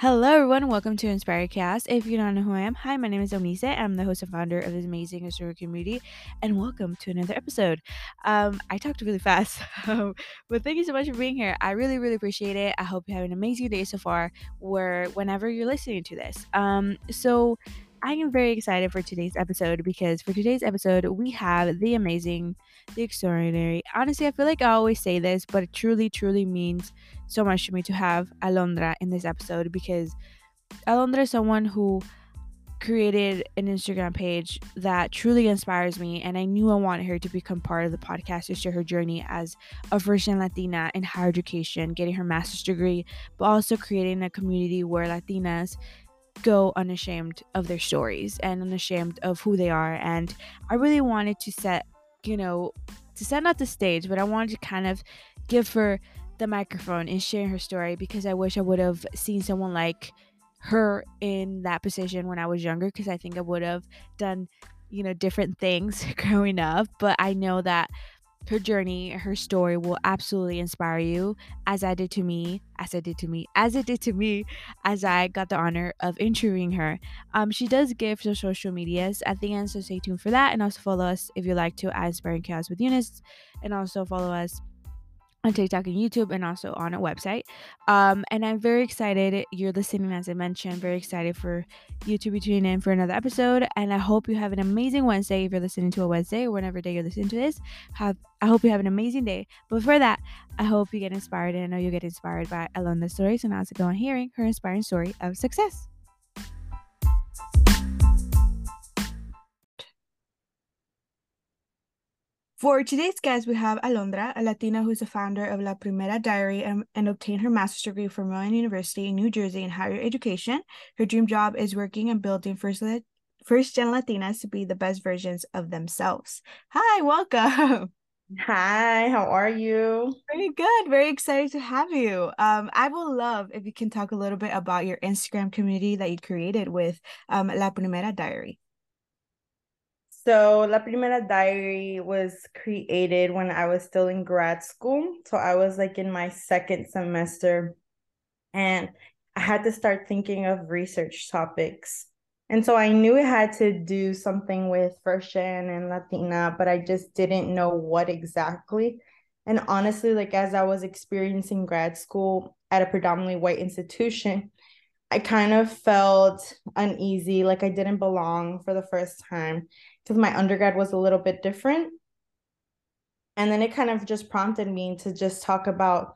Hello, everyone. Welcome to Inspiring Chaos. If you don't know who I am, hi, my name is Eunice. I'm the host and founder of this amazing historical community, and welcome to another episode. Um, I talked really fast, but thank you so much for being here. I really, really appreciate it. I hope you have an amazing day so far, where whenever you're listening to this. Um, so I am very excited for today's episode because for today's episode we have the amazing, the extraordinary. Honestly, I feel like I always say this, but it truly, truly means so much to me to have Alondra in this episode because Alondra is someone who created an Instagram page that truly inspires me and I knew I wanted her to become part of the podcast to share her journey as a first gen Latina in higher education, getting her master's degree, but also creating a community where Latinas go unashamed of their stories and unashamed of who they are. And I really wanted to set, you know, to set not the stage, but I wanted to kind of give her the microphone and share her story because I wish I would have seen someone like her in that position when I was younger because I think I would have done, you know, different things growing up. But I know that her journey, her story will absolutely inspire you, as I did to me, as I did to me, as it did to me, as I got the honor of interviewing her. Um, she does give her social medias at the end, so stay tuned for that. And also follow us if you like to at Inspiring Chaos with Eunice, and also follow us on TikTok and YouTube and also on a website. Um, and I'm very excited. You're listening, as I mentioned, very excited for you to be tuning in for another episode. And I hope you have an amazing Wednesday if you're listening to a Wednesday or whenever day you're listening to this. Have I hope you have an amazing day. But for that, I hope you get inspired and I know you get inspired by Alondra's story. So now let's go on hearing her inspiring story of success. For today's guest, we have Alondra, a Latina who's the founder of La Primera Diary and, and, obtained her master's degree from Rowan University in New Jersey in higher education. Her dream job is working and building first, first gen Latinas to be the best versions of themselves. Hi, welcome. Hi, how are you? Very good. Very excited to have you. Um, I will love if you can talk a little bit about your Instagram community that you created with um, La Primera Diary. So La Primera Diary was created when I was still in grad school. So I was like in my second semester and I had to start thinking of research topics. And so I knew I had to do something with first gen and Latina, but I just didn't know what exactly. And honestly, like as I was experiencing grad school at a predominantly white institution, I kind of felt uneasy, like I didn't belong for the first time because my undergrad was a little bit different. And then it kind of just prompted me to just talk about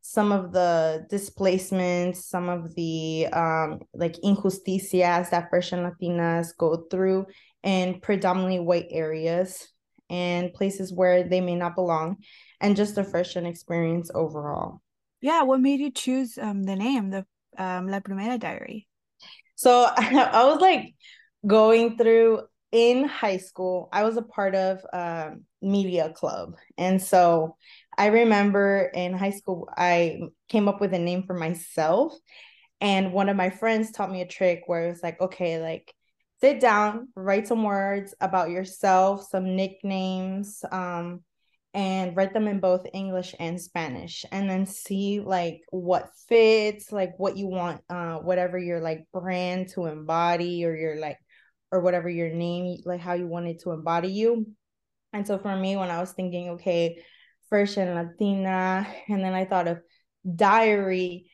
some of the displacements, some of the um, like injusticias that first gen Latinas go through in predominantly white areas and places where they may not belong, and just the first gen experience overall. Yeah, what made you choose um, the name, the um, La Primera Diary? So I was like going through in high school, I was a part of a media club. And so I remember in high school, I came up with a name for myself. And one of my friends taught me a trick where it was like, okay, like sit down, write some words about yourself, some nicknames, um, and write them in both English and Spanish, and then see like what fits, like what you want, uh, whatever your like brand to embody or your like or whatever your name, like how you wanted to embody you. And so for me, when I was thinking, okay, first and Latina, and then I thought of diary,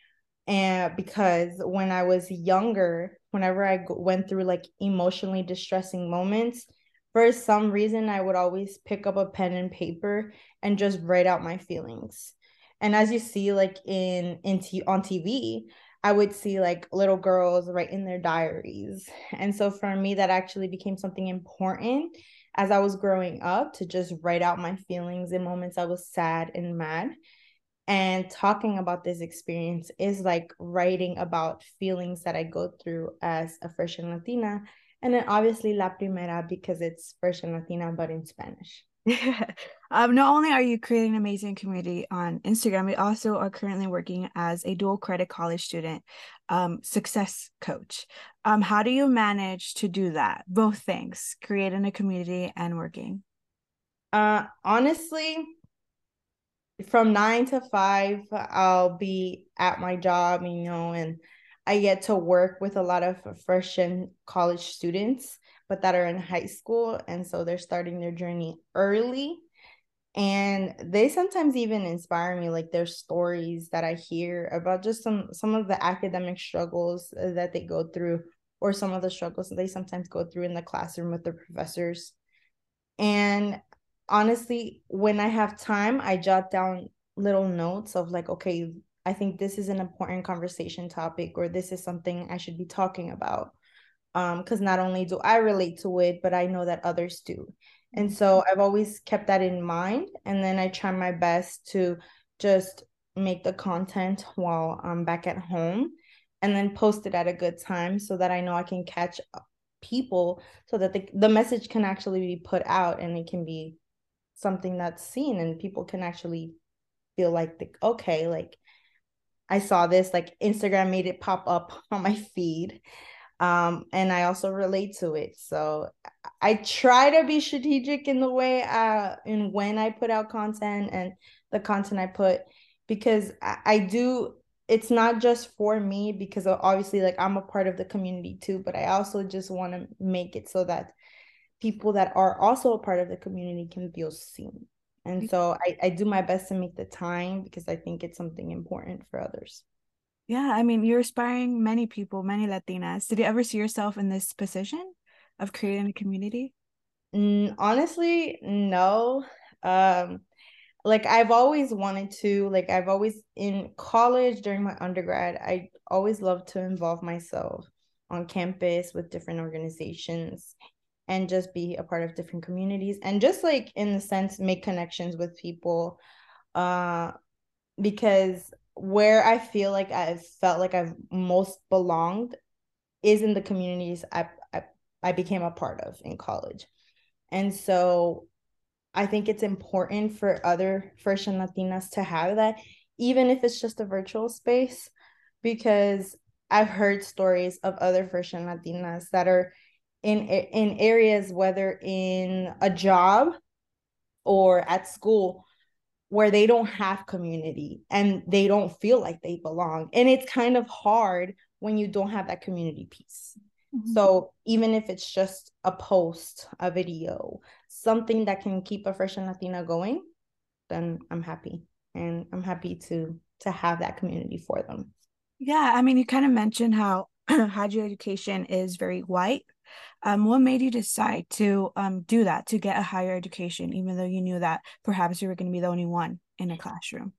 and because when I was younger, whenever I went through like emotionally distressing moments, for some reason, I would always pick up a pen and paper and just write out my feelings. And as you see, like in in t- on TV, I would see like little girls write in their diaries. And so for me, that actually became something important as I was growing up to just write out my feelings in moments I was sad and mad. And talking about this experience is like writing about feelings that I go through as a first gen Latina. And then obviously La Primera because it's first gen Latina, but in Spanish. um, not only are you creating an amazing community on Instagram, we also are currently working as a dual credit college student um, success coach. Um, how do you manage to do that? Both things, creating a community and working. Uh, honestly, from nine to five, I'll be at my job, you know, and I get to work with a lot of fresh and college students, but that are in high school. And so they're starting their journey early. And they sometimes even inspire me, like their stories that I hear about just some some of the academic struggles that they go through, or some of the struggles that they sometimes go through in the classroom with their professors. And honestly, when I have time, I jot down little notes of like, okay, I think this is an important conversation topic, or this is something I should be talking about. Um, because not only do I relate to it, but I know that others do. And so I've always kept that in mind. And then I try my best to just make the content while I'm back at home and then post it at a good time so that I know I can catch people so that the, the message can actually be put out and it can be something that's seen and people can actually feel like the, okay like i saw this like instagram made it pop up on my feed um and i also relate to it so i try to be strategic in the way uh in when i put out content and the content i put because I, I do it's not just for me because obviously like i'm a part of the community too but i also just want to make it so that people that are also a part of the community can feel seen. And so I, I do my best to make the time because I think it's something important for others. Yeah, I mean, you're inspiring many people, many Latinas. Did you ever see yourself in this position of creating a community? Mm, honestly, no. Um, like I've always wanted to, like I've always in college during my undergrad, I always loved to involve myself on campus with different organizations and just be a part of different communities and just like in the sense make connections with people uh because where i feel like i've felt like i've most belonged is in the communities i i, I became a part of in college. And so i think it's important for other first and latinas to have that even if it's just a virtual space because i've heard stories of other first and latinas that are in in areas whether in a job or at school where they don't have community and they don't feel like they belong. And it's kind of hard when you don't have that community piece. Mm-hmm. so even if it's just a post a video something that can keep a fresh and latina going then i'm happy. And i'm happy to to have that community for them. Yeah i mean you kind of mentioned how higher education is very white um, what made you decide to um, do that to get a higher education, even though you knew that perhaps you were going to be the only one in a classroom?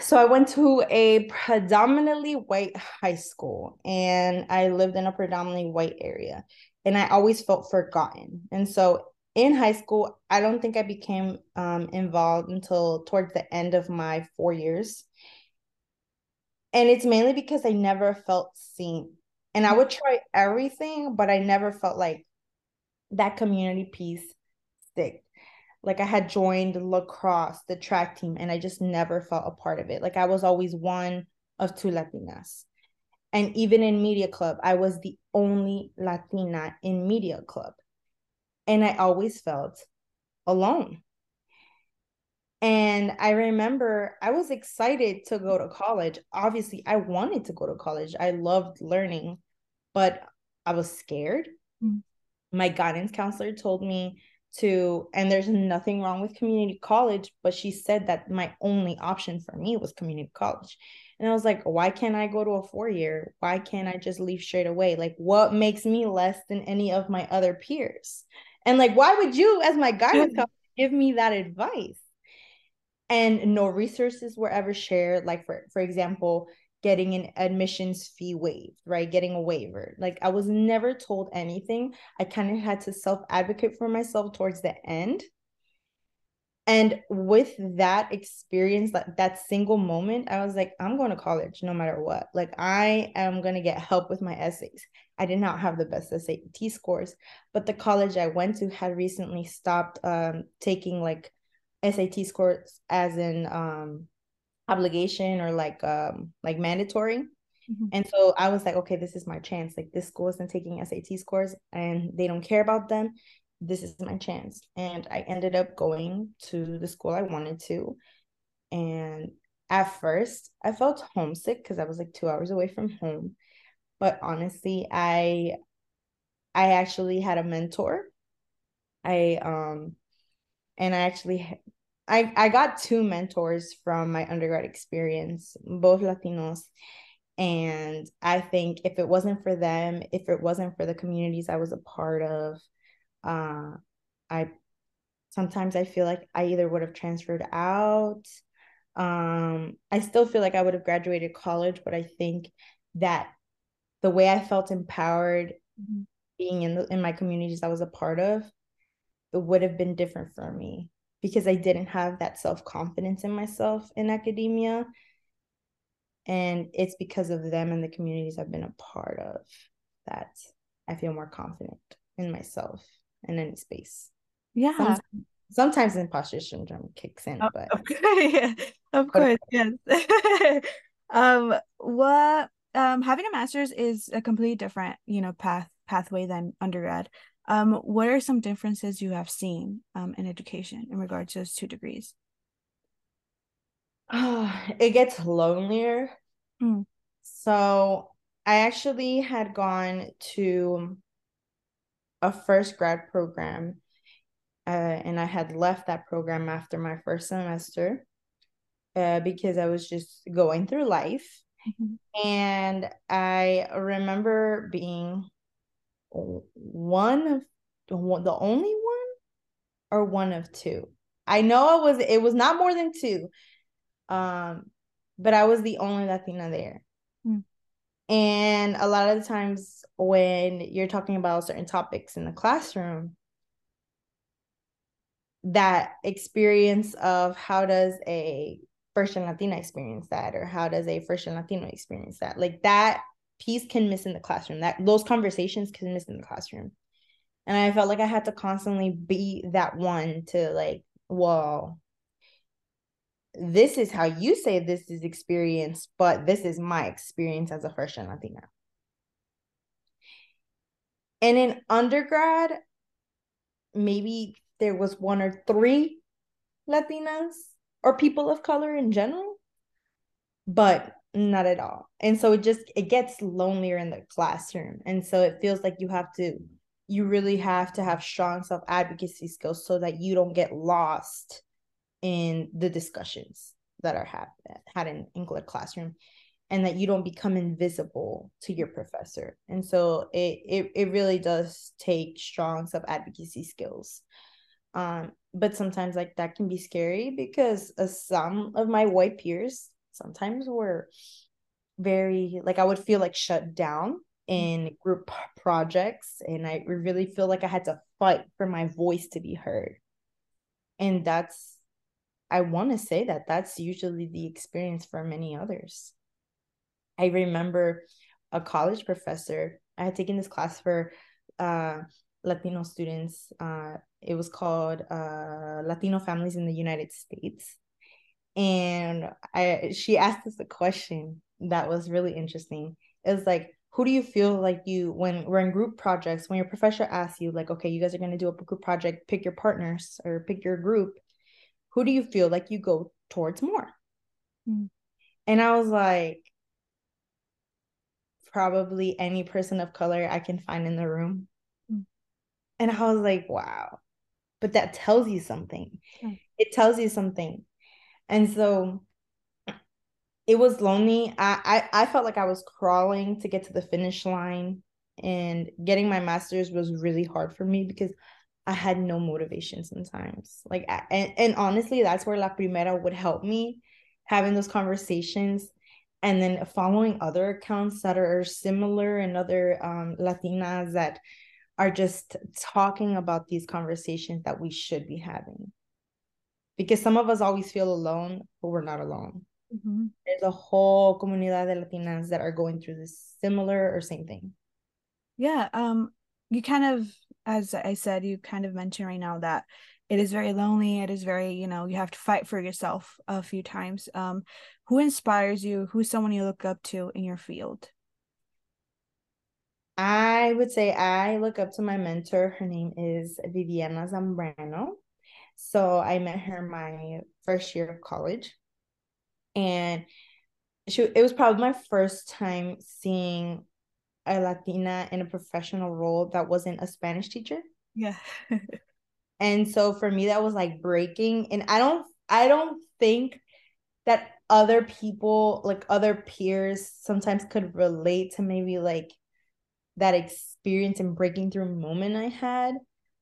So I went to a predominantly white high school and I lived in a predominantly white area and I always felt forgotten. And so in high school, I don't think I became um, involved until towards the end of my four years. And it's mainly because I never felt seen and I mm-hmm. would try everything, but I never felt like that community piece stick. Like I had joined lacrosse, the track team, and I just never felt a part of it. Like I was always one of two Latinas. And even in media club, I was the only Latina in media club. And I always felt alone. And I remember I was excited to go to college. Obviously, I wanted to go to college. I loved learning, but I was scared. Mm-hmm. My guidance counselor told me to, and there's nothing wrong with community college, but she said that my only option for me was community college. And I was like, why can't I go to a four year? Why can't I just leave straight away? Like, what makes me less than any of my other peers? And like, why would you, as my guidance counselor, give me that advice? And no resources were ever shared like for for example getting an admissions fee waived right? Getting a waiver. Like i was never told anything. I kind of had to self advocate for myself towards the end. And with that experience like that single moment i was like i'm going to college no matter what. Like i am going to get help with my essays. I did not have the best sat scores but the college i went to had recently stopped um, taking like SAT scores as an um obligation or like um like mandatory. Mm-hmm. And so I was like, okay, this is my chance. Like this school isn't taking SAT scores and they don't care about them. This is my chance. And I ended up going to the school I wanted to. And at first I felt homesick because I was like two hours away from home. But honestly, I I actually had a mentor. I um and I actually I I got two mentors from my undergrad experience, both Latinos. And I think if it wasn't for them, if it wasn't for the communities I was a part of, uh, I sometimes I feel like I either would have transferred out. Um, I still feel like I would have graduated college, but I think that the way I felt empowered mm-hmm. being in the in my communities I was a part of, it would have been different for me because I didn't have that self confidence in myself in academia. And it's because of them and the communities I've been a part of that I feel more confident in myself in any space. Yeah. Sometimes, sometimes imposter syndrome kicks in, oh, but okay. of course, yes. um, what um having a master's is a completely different, you know, path pathway than undergrad. Um, what are some differences you have seen um, in education in regards to those two degrees? it gets lonelier. Mm. So I actually had gone to a first grad program uh, and I had left that program after my first semester uh, because I was just going through life. Mm-hmm. And I remember being one of the only one or one of two. I know it was it was not more than two. Um, but I was the only Latina there. Mm. And a lot of the times when you're talking about certain topics in the classroom, that experience of how does a first and Latina experience that, or how does a first and Latino experience that, like that piece can miss in the classroom. That those conversations can miss in the classroom. And I felt like I had to constantly be that one to like, well, this is how you say this is experience, but this is my experience as a first gen Latina. And in undergrad, maybe there was one or three Latinas or people of color in general, but not at all. And so it just it gets lonelier in the classroom. And so it feels like you have to you really have to have strong self advocacy skills so that you don't get lost in the discussions that are had, had in English classroom and that you don't become invisible to your professor. And so it it, it really does take strong self advocacy skills. Um, but sometimes like that can be scary because uh, some of my white peers sometimes we were very like I would feel like shut down in group projects and I really feel like I had to fight for my voice to be heard. And that's I want to say that that's usually the experience for many others. I remember a college professor, I had taken this class for uh, Latino students. Uh, it was called uh, Latino Families in the United States. And I she asked us a question that was really interesting. It was like, who do you feel like you when we're in group projects, when your professor asks you, like, okay, you guys are gonna do a group project, pick your partners or pick your group who do you feel like you go towards more? Mm. And I was like, probably any person of color I can find in the room. Mm. And I was like, wow. But that tells you something. Mm. It tells you something. And so it was lonely. I, I I felt like I was crawling to get to the finish line and getting my master's was really hard for me because I had no motivation sometimes. Like, and, and honestly, that's where La Primera would help me having those conversations and then following other accounts that are similar and other um, Latinas that are just talking about these conversations that we should be having. Because some of us always feel alone, but we're not alone. Mm-hmm. There's a whole comunidad de Latinas that are going through this similar or same thing. Yeah. Um, you kind of as I said, you kind of mentioned right now that it is very lonely. It is very, you know, you have to fight for yourself a few times. Um, who inspires you? Who's someone you look up to in your field? I would say I look up to my mentor. Her name is Viviana Zambrano. So I met her my first year of college. and she it was probably my first time seeing a Latina in a professional role that wasn't a Spanish teacher. Yeah. and so for me that was like breaking and I don't I don't think that other people like other peers sometimes could relate to maybe like that experience and breaking through moment I had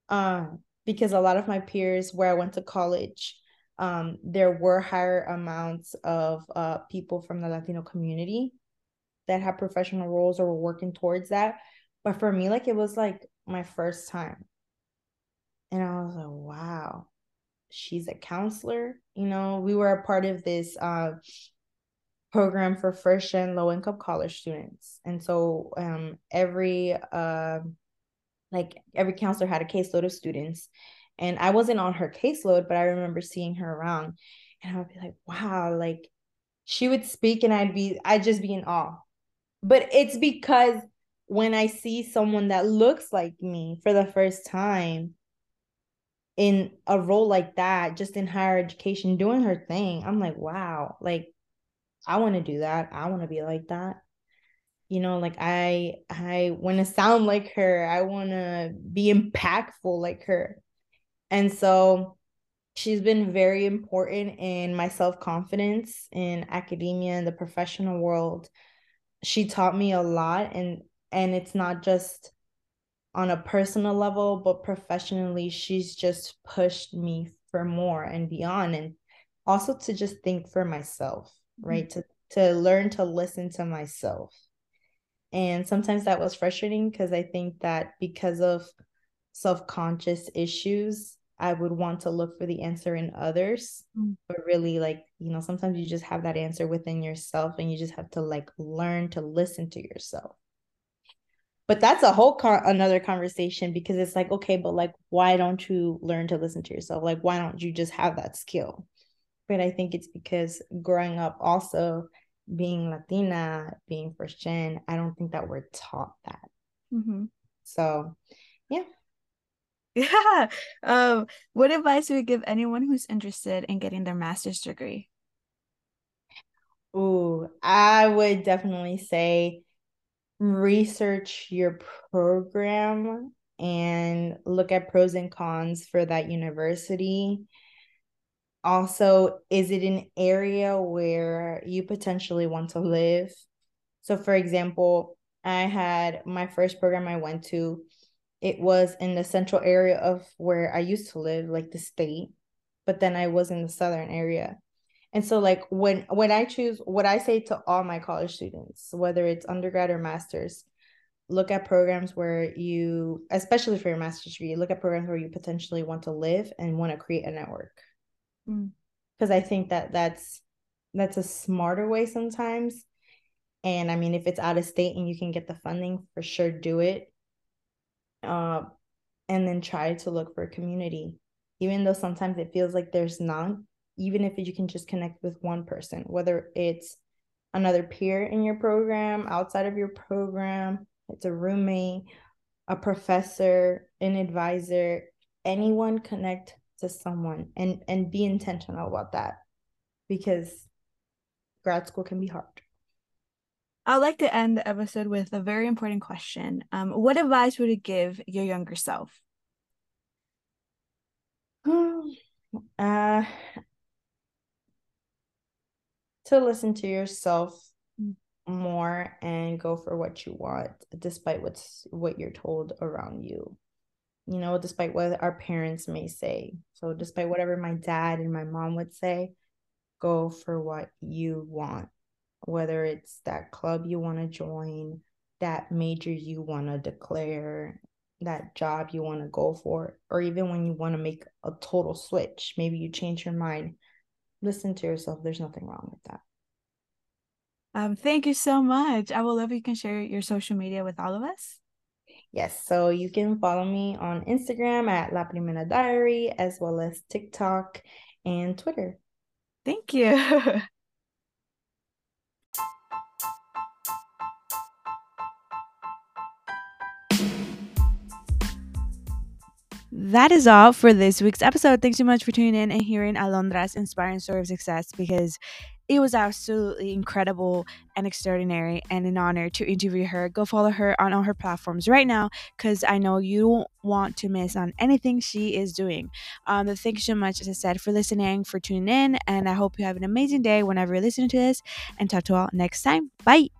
um because a lot of my peers where I went to college um there were higher amounts of uh people from the Latino community that had professional roles or were working towards that but for me like it was like my first time and I was like wow she's a counselor. You know, we were a part of this uh, program for first gen low income college students. And so um, every uh, like every counselor had a caseload of students. And I wasn't on her caseload, but I remember seeing her around and I would be like, wow, like she would speak and I'd be I'd just be in awe. But it's because when I see someone that looks like me for the first time, in a role like that, just in higher education, doing her thing, I'm like, wow, like I want to do that. I want to be like that. You know, like I I want to sound like her. I want to be impactful like her. And so she's been very important in my self-confidence in academia and the professional world. She taught me a lot and and it's not just on a personal level, but professionally, she's just pushed me for more and beyond. And also to just think for myself, right? Mm-hmm. To to learn to listen to myself. And sometimes that was frustrating because I think that because of self-conscious issues, I would want to look for the answer in others. Mm. But really, like, you know, sometimes you just have that answer within yourself and you just have to like learn to listen to yourself but that's a whole car another conversation because it's like okay but like why don't you learn to listen to yourself like why don't you just have that skill but i think it's because growing up also being latina being first gen i don't think that we're taught that mm-hmm. so yeah yeah um what advice would you give anyone who's interested in getting their master's degree Ooh, I would definitely say research your program and look at pros and cons for that university. Also, is it an area where you potentially want to live? So, for example, I had my first program I went to, it was in the central area of where I used to live, like the state, but then I was in the southern area. And so like when when I choose what I say to all my college students, whether it's undergrad or masters, look at programs where you especially for your master's degree, look at programs where you potentially want to live and want to create a network. Because mm. I think that that's that's a smarter way sometimes. And I mean if it's out of state and you can get the funding, for sure do it. Uh and then try to look for a community. Even though sometimes it feels like there's none, even if you can just connect with one person, whether it's another peer in your program, outside of your program, it's a roommate, a professor, an advisor, anyone connect to someone and and be intentional about that because grad school can be hard. I'd like to end the episode with a very important question. Um, what advice would you give your younger self? uh, to listen to yourself more and go for what you want despite what's what you're told around you you know despite what our parents may say so despite whatever my dad and my mom would say go for what you want whether it's that club you want to join that major you want to declare that job you want to go for or even when you want to make a total switch maybe you change your mind listen to yourself. There's nothing wrong with that. Um, thank you so much. I will love if you can share your social media with all of us. Yes, so you can follow me on Instagram at La Primera Diary as well as TikTok and Twitter. Thank you. that is all for this week's episode. Thanks so much for tuning in and hearing Alondra's inspiring story of success because it was absolutely incredible and extraordinary and an honor to interview her. Go follow her on all her platforms right now because I know you don't want to miss on anything she is doing. Um, but thank you so much, as I said, for listening, for tuning in, and I hope you have an amazing day whenever you're listening to this. And talk to you all next time. Bye.